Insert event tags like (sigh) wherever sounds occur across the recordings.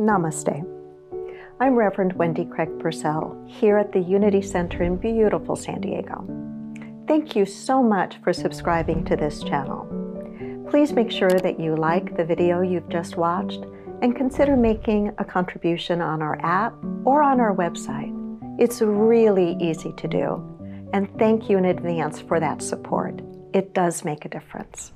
Namaste. I'm Reverend Wendy Craig Purcell here at the Unity Center in beautiful San Diego. Thank you so much for subscribing to this channel. Please make sure that you like the video you've just watched and consider making a contribution on our app or on our website. It's really easy to do, and thank you in advance for that support. It does make a difference.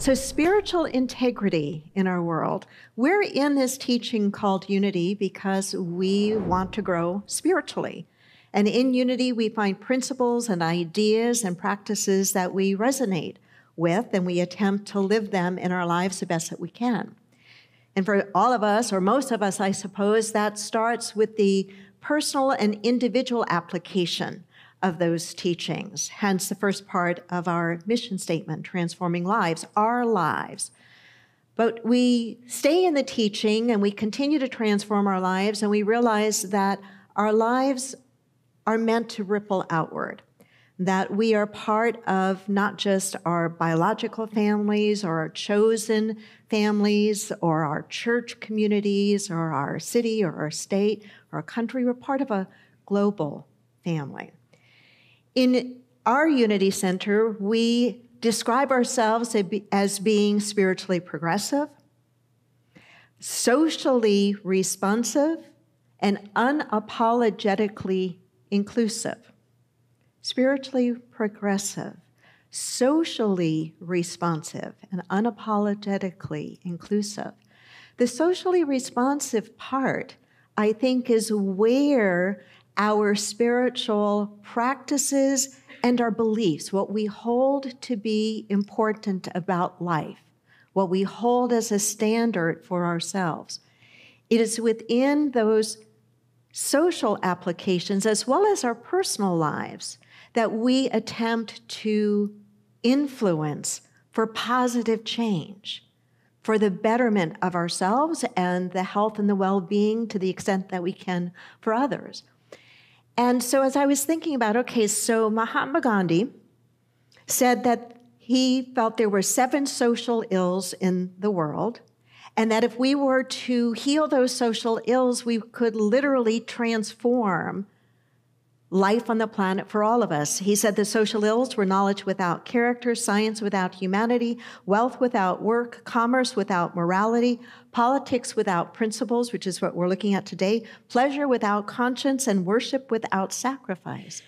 So, spiritual integrity in our world. We're in this teaching called unity because we want to grow spiritually. And in unity, we find principles and ideas and practices that we resonate with, and we attempt to live them in our lives the best that we can. And for all of us, or most of us, I suppose, that starts with the personal and individual application of those teachings. Hence, the first part of our mission statement transforming lives, our lives. But we stay in the teaching and we continue to transform our lives, and we realize that our lives are meant to ripple outward. That we are part of not just our biological families or our chosen families or our church communities or our city or our state or our country. We're part of a global family. In our Unity Center, we describe ourselves as being spiritually progressive, socially responsive, and unapologetically inclusive. Spiritually progressive, socially responsive, and unapologetically inclusive. The socially responsive part, I think, is where our spiritual practices and our beliefs, what we hold to be important about life, what we hold as a standard for ourselves. It is within those social applications as well as our personal lives that we attempt to influence for positive change, for the betterment of ourselves and the health and the well being to the extent that we can for others. And so, as I was thinking about, okay, so Mahatma Gandhi said that he felt there were seven social ills in the world, and that if we were to heal those social ills, we could literally transform life on the planet for all of us. He said the social ills were knowledge without character, science without humanity, wealth without work, commerce without morality, politics without principles, which is what we're looking at today, pleasure without conscience, and worship without sacrifice.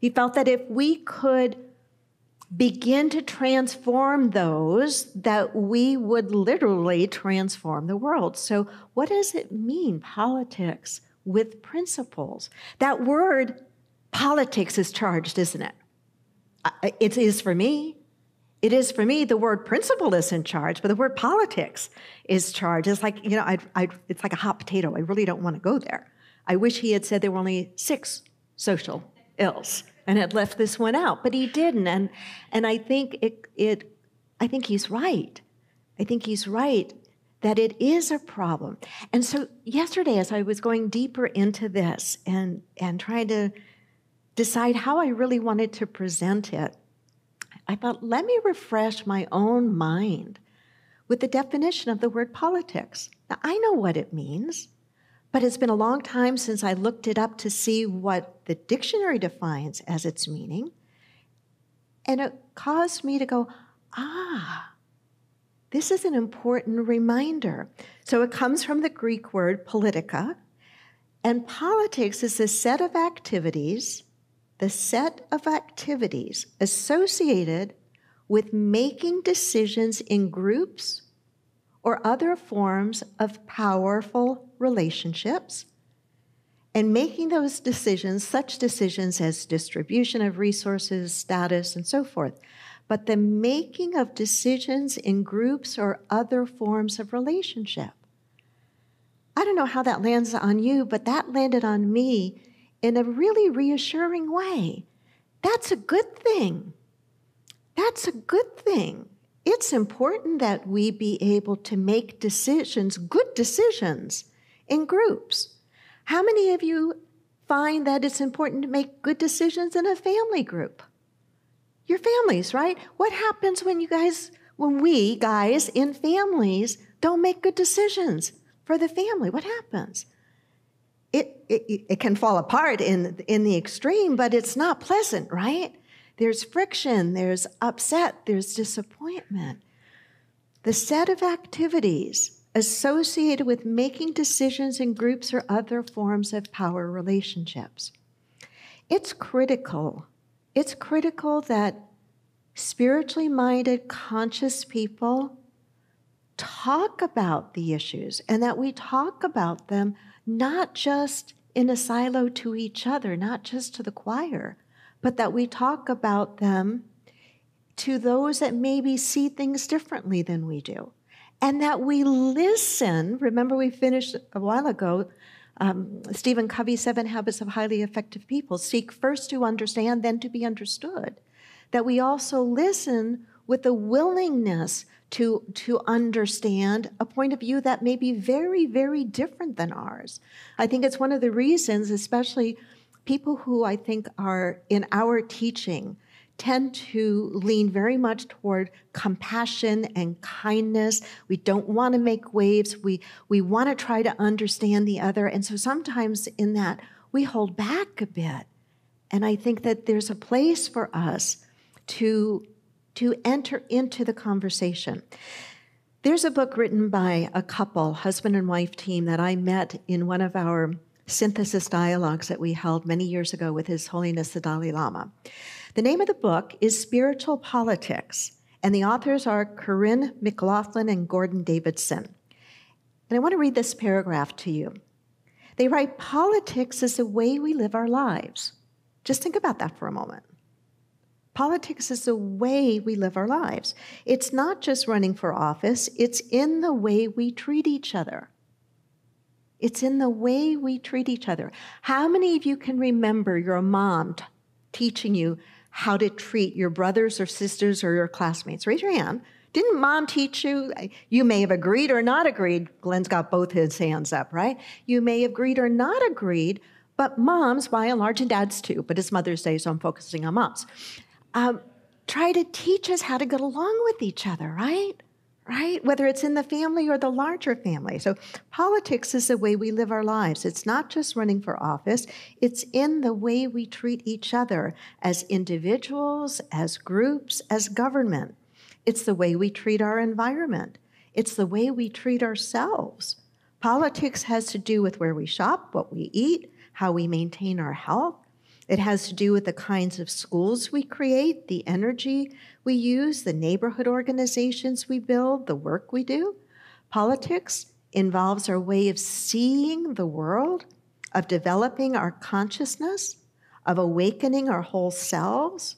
He felt that if we could begin to transform those, that we would literally transform the world. So, what does it mean, politics with principles? That word Politics is charged, isn't it? It is for me. It is for me. The word principle is in charge, but the word politics is charged. It's like, you know, I'd, I'd, it's like a hot potato. I really don't want to go there. I wish he had said there were only six social ills and had left this one out, but he didn't. And, and I think it, it, I think he's right. I think he's right that it is a problem. And so yesterday, as I was going deeper into this and, and trying to decide how I really wanted to present it, I thought, let me refresh my own mind with the definition of the word politics. Now, I know what it means, but it's been a long time since I looked it up to see what the dictionary defines as its meaning. And it caused me to go, ah, this is an important reminder. So it comes from the Greek word politica, and politics is a set of activities the set of activities associated with making decisions in groups or other forms of powerful relationships and making those decisions, such decisions as distribution of resources, status, and so forth, but the making of decisions in groups or other forms of relationship. I don't know how that lands on you, but that landed on me in a really reassuring way. That's a good thing. That's a good thing. It's important that we be able to make decisions, good decisions, in groups. How many of you find that it's important to make good decisions in a family group? Your families, right? What happens when you guys, when we guys in families don't make good decisions? for the family? What happens? It, it, it can fall apart in, in the extreme, but it's not pleasant, right? There's friction, there's upset, there's disappointment. The set of activities associated with making decisions in groups or other forms of power relationships. It's critical. It's critical that spiritually minded, conscious people talk about the issues and that we talk about them not just in a silo to each other, not just to the choir, but that we talk about them to those that maybe see things differently than we do. And that we listen. Remember, we finished a while ago um, Stephen Covey's Seven Habits of Highly Effective People seek first to understand, then to be understood. That we also listen with a willingness to, to understand a point of view that may be very, very different than ours. I think it's one of the reasons, especially people who I think are in our teaching, tend to lean very much toward compassion and kindness. We don't want to make waves. We, we want to try to understand the other. And so sometimes in that, we hold back a bit. And I think that there's a place for us to, to enter into the conversation. There's a book written by a couple, husband and wife team, that I met in one of our synthesis dialogues that we held many years ago with His Holiness the Dalai Lama. The name of the book is Spiritual Politics, and the authors are Corinne McLaughlin and Gordon Davidson. And I want to read this paragraph to you. They write Politics is the way we live our lives. Just think about that for a moment. Politics is the way we live our lives. It's not just running for office, it's in the way we treat each other. It's in the way we treat each other. How many of you can remember your mom t- teaching you how to treat your brothers or sisters or your classmates? Raise your hand. Didn't mom teach you? You may have agreed or not agreed. Glenn's got both his hands up, right? You may have agreed or not agreed, but moms, by and large, and dads too, but it's Mother's Day, so I'm focusing on moms, um, try to teach us how to get along with each other, right? right? Whether it's in the family or the larger family. So, politics is the way we live our lives. It's not just running for office, it's in the way we treat each other as individuals, as groups, as government. It's the way we treat our environment, it's the way we treat ourselves. Politics has to do with where we shop, what we eat, how we maintain our health. It has to do with the kinds of schools we create, the energy we use, the neighborhood organizations we build, the work we do. Politics involves our way of seeing the world, of developing our consciousness, of awakening our whole selves.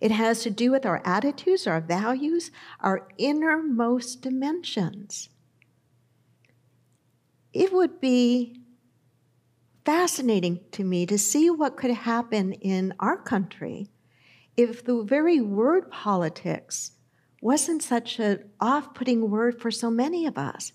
It has to do with our attitudes, our values, our innermost dimensions. It would be fascinating to me to see what could happen in our country if the very word politics wasn't such an off putting word for so many of us.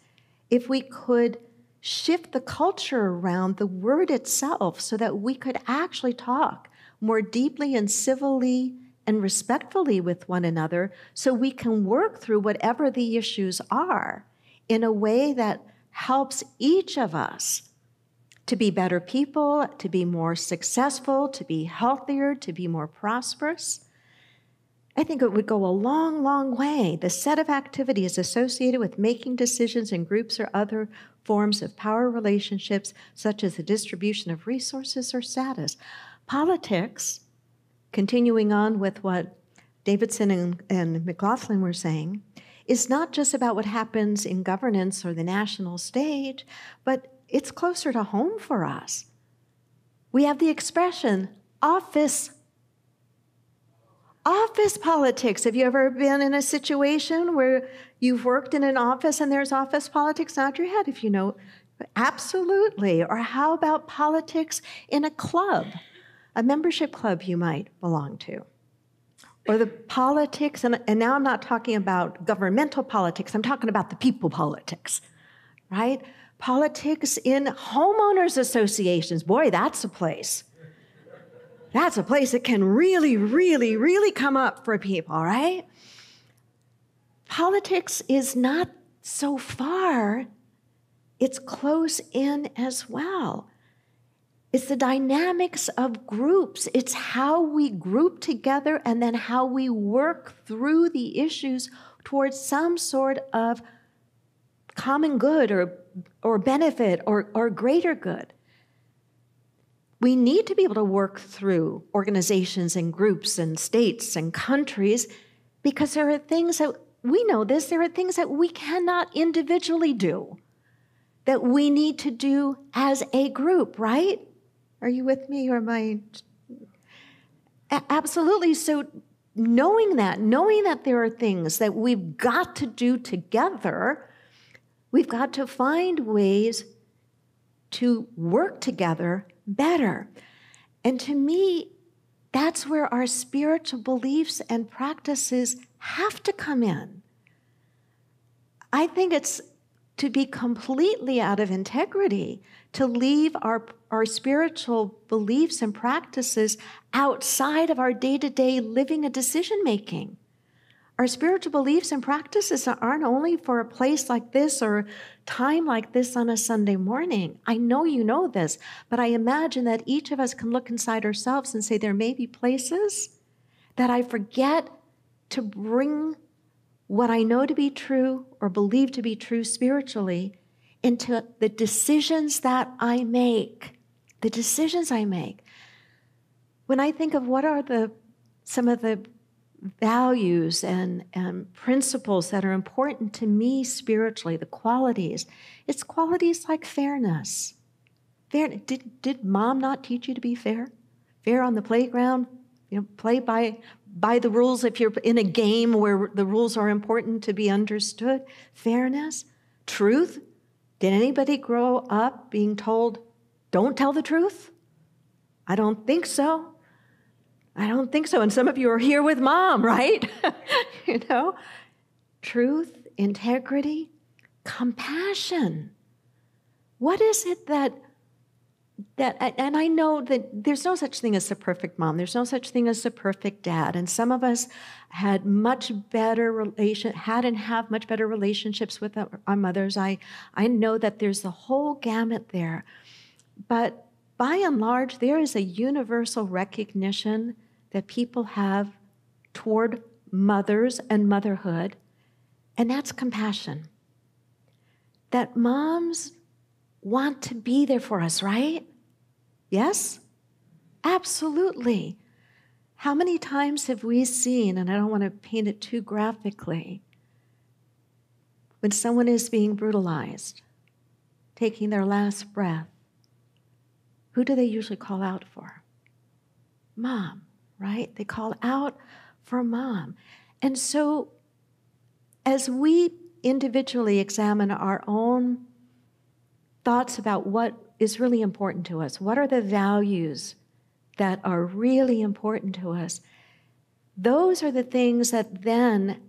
If we could shift the culture around the word itself so that we could actually talk more deeply and civilly and respectfully with one another so we can work through whatever the issues are in a way that helps each of us to be better people, to be more successful, to be healthier, to be more prosperous. I think it would go a long, long way. The set of activities associated with making decisions in groups or other forms of power relationships, such as the distribution of resources or status. Politics, continuing on with what Davidson and, and McLaughlin were saying, is not just about what happens in governance or the national stage, but it's closer to home for us. We have the expression office. Office politics. Have you ever been in a situation where you've worked in an office and there's office politics? Nod your head if you know. Absolutely. Or how about politics in a club, a membership club you might belong to? Or the politics, and, and now I'm not talking about governmental politics, I'm talking about the people politics, right? Politics in homeowners associations. Boy, that's a place. That's a place that can really, really, really come up for people, right? Politics is not so far it's close in as well. It's the dynamics of groups. It's how we group together and then how we work through the issues towards some sort of common good or, or benefit or, or greater good. We need to be able to work through organizations and groups and states and countries because there are things that we know this, there are things that we cannot individually do that we need to do as a group, right? Are you with me or am I? Absolutely. So, knowing that, knowing that there are things that we've got to do together, we've got to find ways to work together better. And to me, that's where our spiritual beliefs and practices have to come in. I think it's to be completely out of integrity, to leave our, our spiritual beliefs and practices outside of our day to day living and decision making. Our spiritual beliefs and practices aren't only for a place like this or time like this on a Sunday morning. I know you know this, but I imagine that each of us can look inside ourselves and say, there may be places that I forget to bring what I know to be true or believe to be true spiritually into the decisions that I make. The decisions I make. When I think of what are the some of the values and, and principles that are important to me spiritually, the qualities, it's qualities like fairness. Fair, did, did mom not teach you to be fair? Fair on the playground, you know, play by by the rules if you're in a game where the rules are important to be understood. Fairness, truth. Did anybody grow up being told, don't tell the truth? I don't think so. I don't think so. And some of you are here with mom, (laughs) right? (laughs) you know, truth, integrity, compassion. What is it that that and i know that there's no such thing as a perfect mom there's no such thing as a perfect dad and some of us had much better relation had and have much better relationships with our mothers i i know that there's the whole gamut there but by and large there is a universal recognition that people have toward mothers and motherhood and that's compassion that moms want to be there for us, right? Yes? Absolutely. How many times have we seen, and I don't want to paint it too graphically, when someone is being brutalized, taking their last breath, who do they usually call out for? Mom, right? They call out for mom. And so, as we individually examine our own thoughts about what is really important to us. What are the values that are really important to us? Those are the things that then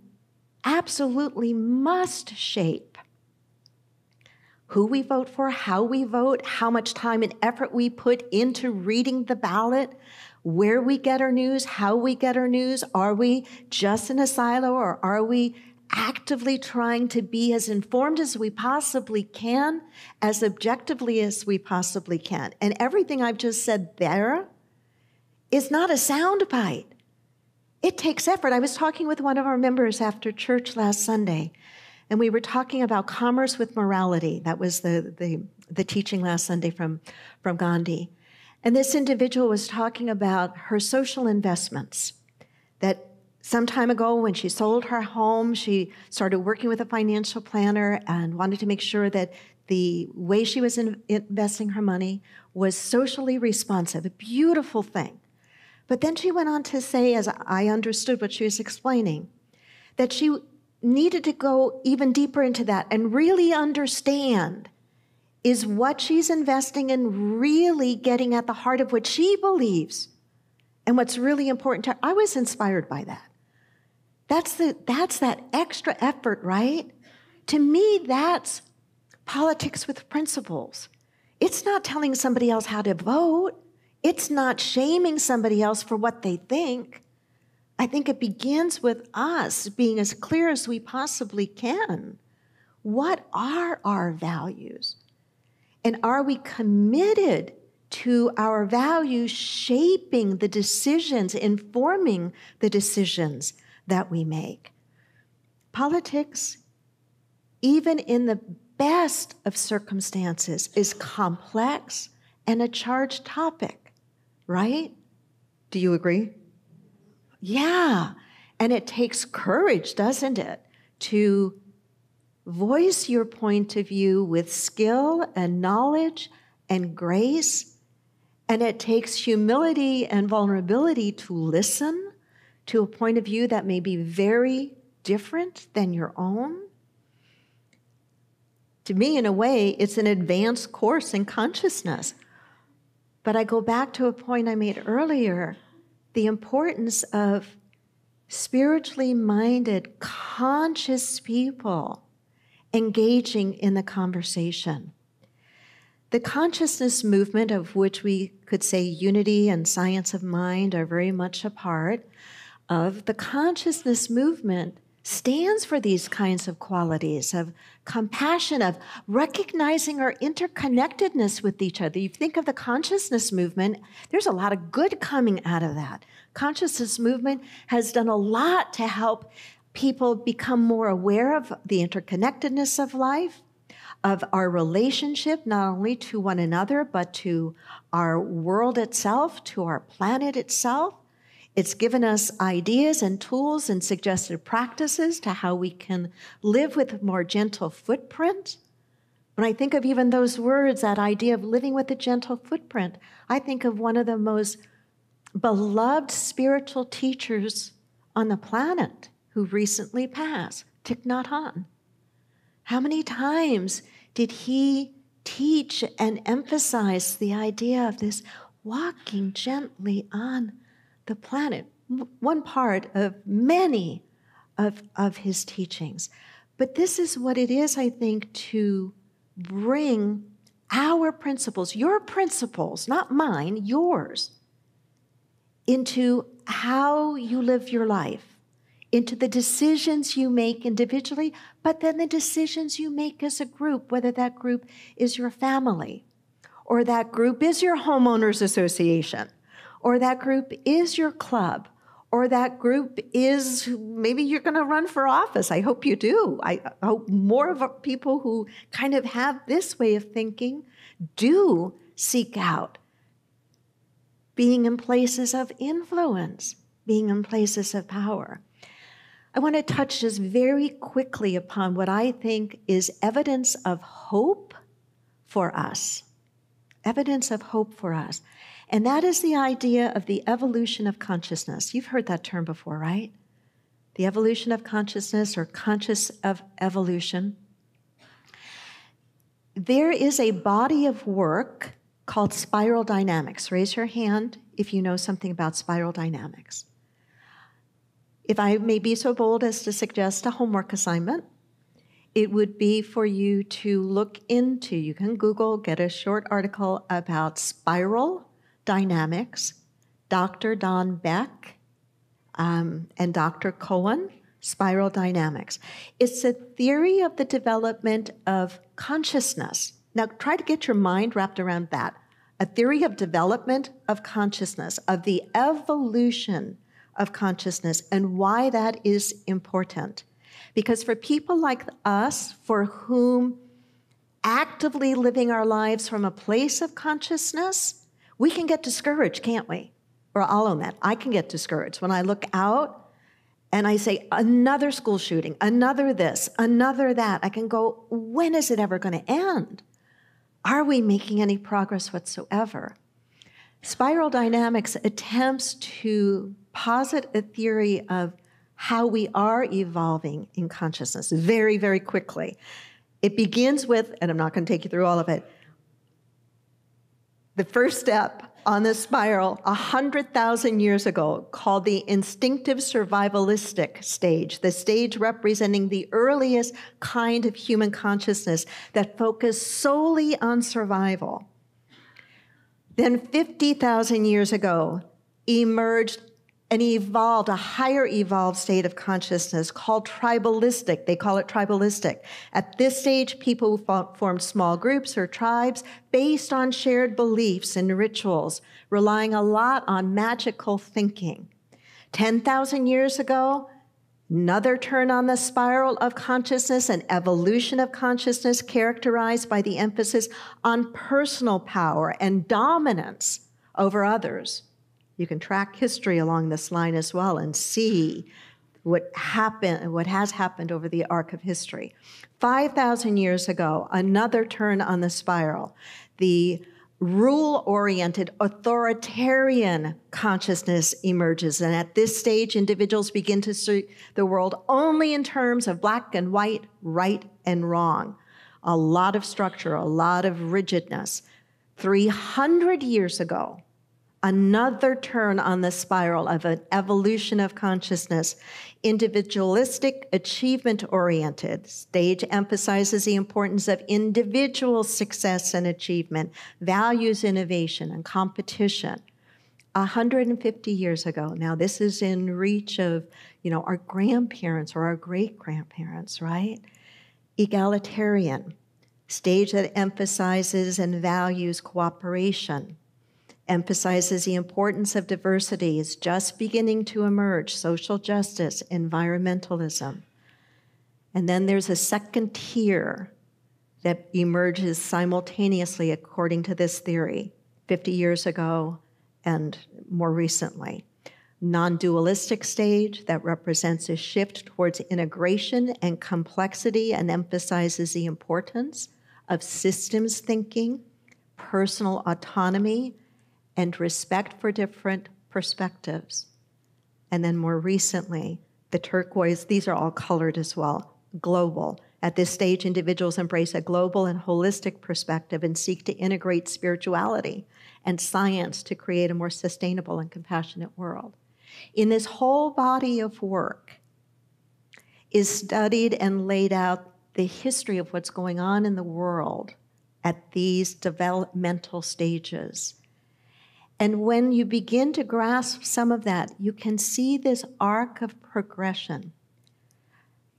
absolutely must shape who we vote for, how we vote, how much time and effort we put into reading the ballot, where we get our news, how we get our news. Are we just in a silo or are we actively trying to be as informed as we possibly can, as objectively as we possibly can. And everything I've just said there is not a soundbite. It takes effort. I was talking with one of our members after church last Sunday, and we were talking about commerce with morality. That was the, the, the teaching last Sunday from, from Gandhi. And this individual was talking about her social investments that some time ago, when she sold her home, she started working with a financial planner and wanted to make sure that the way she was in investing her money was socially responsive, a beautiful thing. But then she went on to say, as I understood what she was explaining, that she needed to go even deeper into that and really understand is what she's investing in really getting at the heart of what she believes and what's really important to her. I was inspired by that. That's, the, that's that extra effort, right? To me, that's politics with principles. It's not telling somebody else how to vote, it's not shaming somebody else for what they think. I think it begins with us being as clear as we possibly can. What are our values? And are we committed to our values shaping the decisions, informing the decisions that we make? Politics, even in the best of circumstances, is complex and a charged topic, right? Do you agree? Yeah. And it takes courage, doesn't it, to voice your point of view with skill and knowledge and grace. And it takes humility and vulnerability to listen to a point of view that may be very different than your own. To me, in a way, it's an advanced course in consciousness. But I go back to a point I made earlier the importance of spiritually minded, conscious people engaging in the conversation. The consciousness movement, of which we could say unity and science of mind are very much a part of, the consciousness movement stands for these kinds of qualities of compassion, of recognizing our interconnectedness with each other. You think of the consciousness movement, there's a lot of good coming out of that. Consciousness movement has done a lot to help people become more aware of the interconnectedness of life, of our relationship, not only to one another, but to our world itself, to our planet itself. It's given us ideas and tools and suggested practices to how we can live with a more gentle footprint. When I think of even those words, that idea of living with a gentle footprint, I think of one of the most beloved spiritual teachers on the planet who recently passed, Thich Nhat Hanh. How many times did he teach and emphasize the idea of this walking gently on the planet? One part of many of, of his teachings. But this is what it is, I think, to bring our principles, your principles, not mine, yours, into how you live your life into the decisions you make individually, but then the decisions you make as a group, whether that group is your family, or that group is your homeowners association, or that group is your club, or that group is maybe you're going to run for office. I hope you do. I hope more of people who kind of have this way of thinking do seek out being in places of influence, being in places of power. I want to touch just very quickly upon what I think is evidence of hope for us. Evidence of hope for us. And that is the idea of the evolution of consciousness. You've heard that term before, right? The evolution of consciousness or conscious of evolution. There is a body of work called spiral dynamics. Raise your hand if you know something about spiral dynamics. If I may be so bold as to suggest a homework assignment, it would be for you to look into, you can Google, get a short article about spiral dynamics, Dr. Don Beck um, and Dr. Cowan, spiral dynamics. It's a theory of the development of consciousness. Now, try to get your mind wrapped around that. A theory of development of consciousness, of the evolution of consciousness and why that is important. Because for people like us, for whom actively living our lives from a place of consciousness, we can get discouraged, can't we? Or I'll own that. I can get discouraged when I look out and I say, another school shooting, another this, another that. I can go, when is it ever going to end? Are we making any progress whatsoever? Spiral dynamics attempts to posit a theory of how we are evolving in consciousness very, very quickly. It begins with, and I'm not going to take you through all of it, the first step on this spiral 100,000 years ago called the instinctive survivalistic stage, the stage representing the earliest kind of human consciousness that focused solely on survival. Then 50,000 years ago emerged an evolved, a higher evolved state of consciousness called tribalistic. They call it tribalistic. At this stage, people formed small groups or tribes based on shared beliefs and rituals, relying a lot on magical thinking. 10,000 years ago, Another turn on the spiral of consciousness, an evolution of consciousness characterized by the emphasis on personal power and dominance over others. You can track history along this line as well and see what happened, what has happened over the arc of history. 5,000 years ago, another turn on the spiral. The rule oriented, authoritarian consciousness emerges. And at this stage, individuals begin to see the world only in terms of black and white, right and wrong. A lot of structure, a lot of rigidness. 300 years ago, another turn on the spiral of an evolution of consciousness. Individualistic, achievement oriented. Stage emphasizes the importance of individual success and achievement, values innovation and competition. 150 years ago, now this is in reach of, you know, our grandparents or our great grandparents, right? Egalitarian, stage that emphasizes and values cooperation, emphasizes the importance of diversity is just beginning to emerge social justice, environmentalism. And then there's a second tier that emerges simultaneously according to this theory 50 years ago and more recently. Non dualistic stage that represents a shift towards integration and complexity and emphasizes the importance of systems thinking, personal autonomy, and respect for different perspectives. And then more recently, the turquoise, these are all colored as well, global. At this stage, individuals embrace a global and holistic perspective and seek to integrate spirituality and science to create a more sustainable and compassionate world. In this whole body of work is studied and laid out the history of what's going on in the world at these developmental stages and when you begin to grasp some of that, you can see this arc of progression.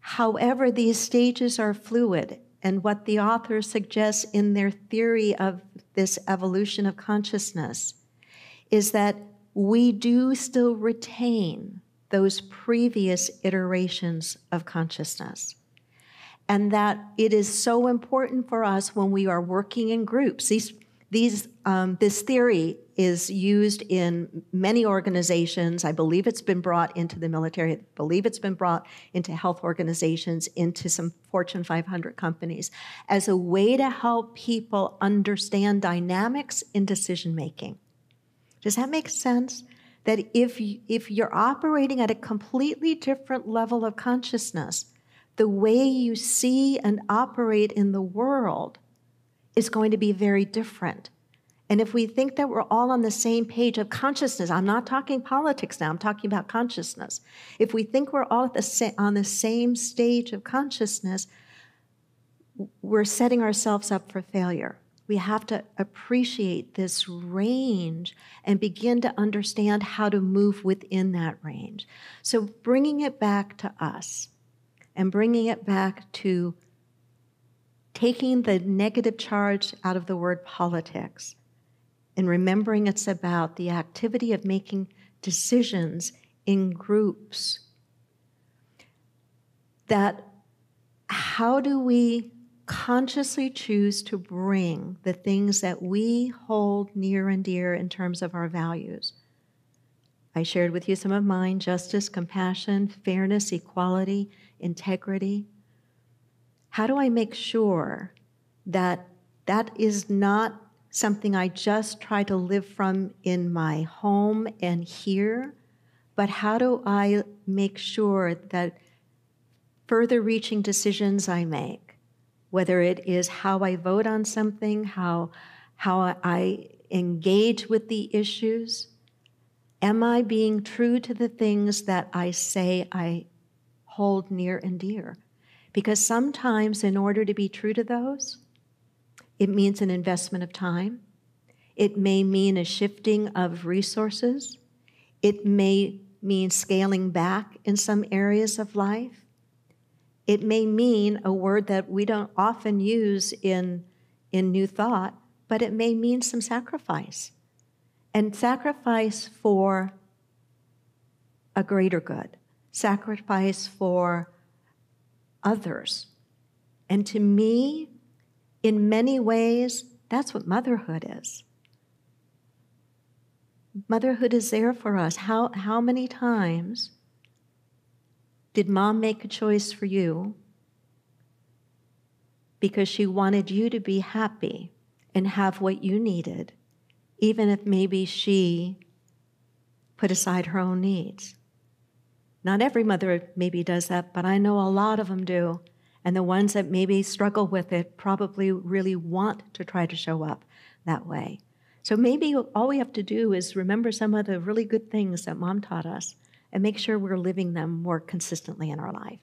However, these stages are fluid, and what the author suggests in their theory of this evolution of consciousness is that we do still retain those previous iterations of consciousness. And that it is so important for us when we are working in groups. These, these, um, this theory is used in many organizations. I believe it's been brought into the military. I believe it's been brought into health organizations, into some Fortune 500 companies, as a way to help people understand dynamics in decision making. Does that make sense? That if, you, if you're operating at a completely different level of consciousness, the way you see and operate in the world is going to be very different. And if we think that we're all on the same page of consciousness, I'm not talking politics now, I'm talking about consciousness. If we think we're all the sa- on the same stage of consciousness, we're setting ourselves up for failure. We have to appreciate this range and begin to understand how to move within that range. So, bringing it back to us and bringing it back to taking the negative charge out of the word politics and remembering it's about the activity of making decisions in groups. That how do we consciously choose to bring the things that we hold near and dear in terms of our values? I shared with you some of mine justice, compassion, fairness, equality, integrity. How do I make sure that that is not something I just try to live from in my home and here, but how do I make sure that further reaching decisions I make, whether it is how I vote on something, how, how I engage with the issues, am I being true to the things that I say I hold near and dear? Because sometimes, in order to be true to those, it means an investment of time. It may mean a shifting of resources. It may mean scaling back in some areas of life. It may mean a word that we don't often use in, in New Thought, but it may mean some sacrifice. And sacrifice for a greater good, sacrifice for others. And to me, in many ways, that's what motherhood is. Motherhood is there for us. How, how many times did mom make a choice for you because she wanted you to be happy and have what you needed, even if maybe she put aside her own needs? Not every mother maybe does that, but I know a lot of them do. And the ones that maybe struggle with it probably really want to try to show up that way. So maybe all we have to do is remember some of the really good things that mom taught us and make sure we're living them more consistently in our life.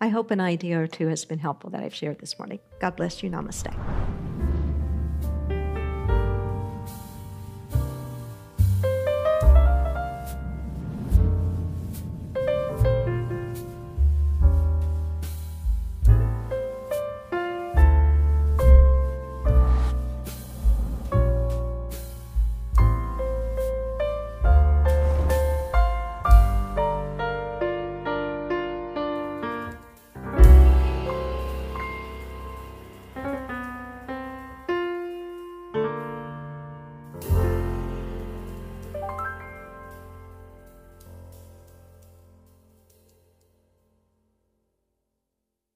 I hope an idea or two has been helpful that I've shared this morning. God bless you. Namaste.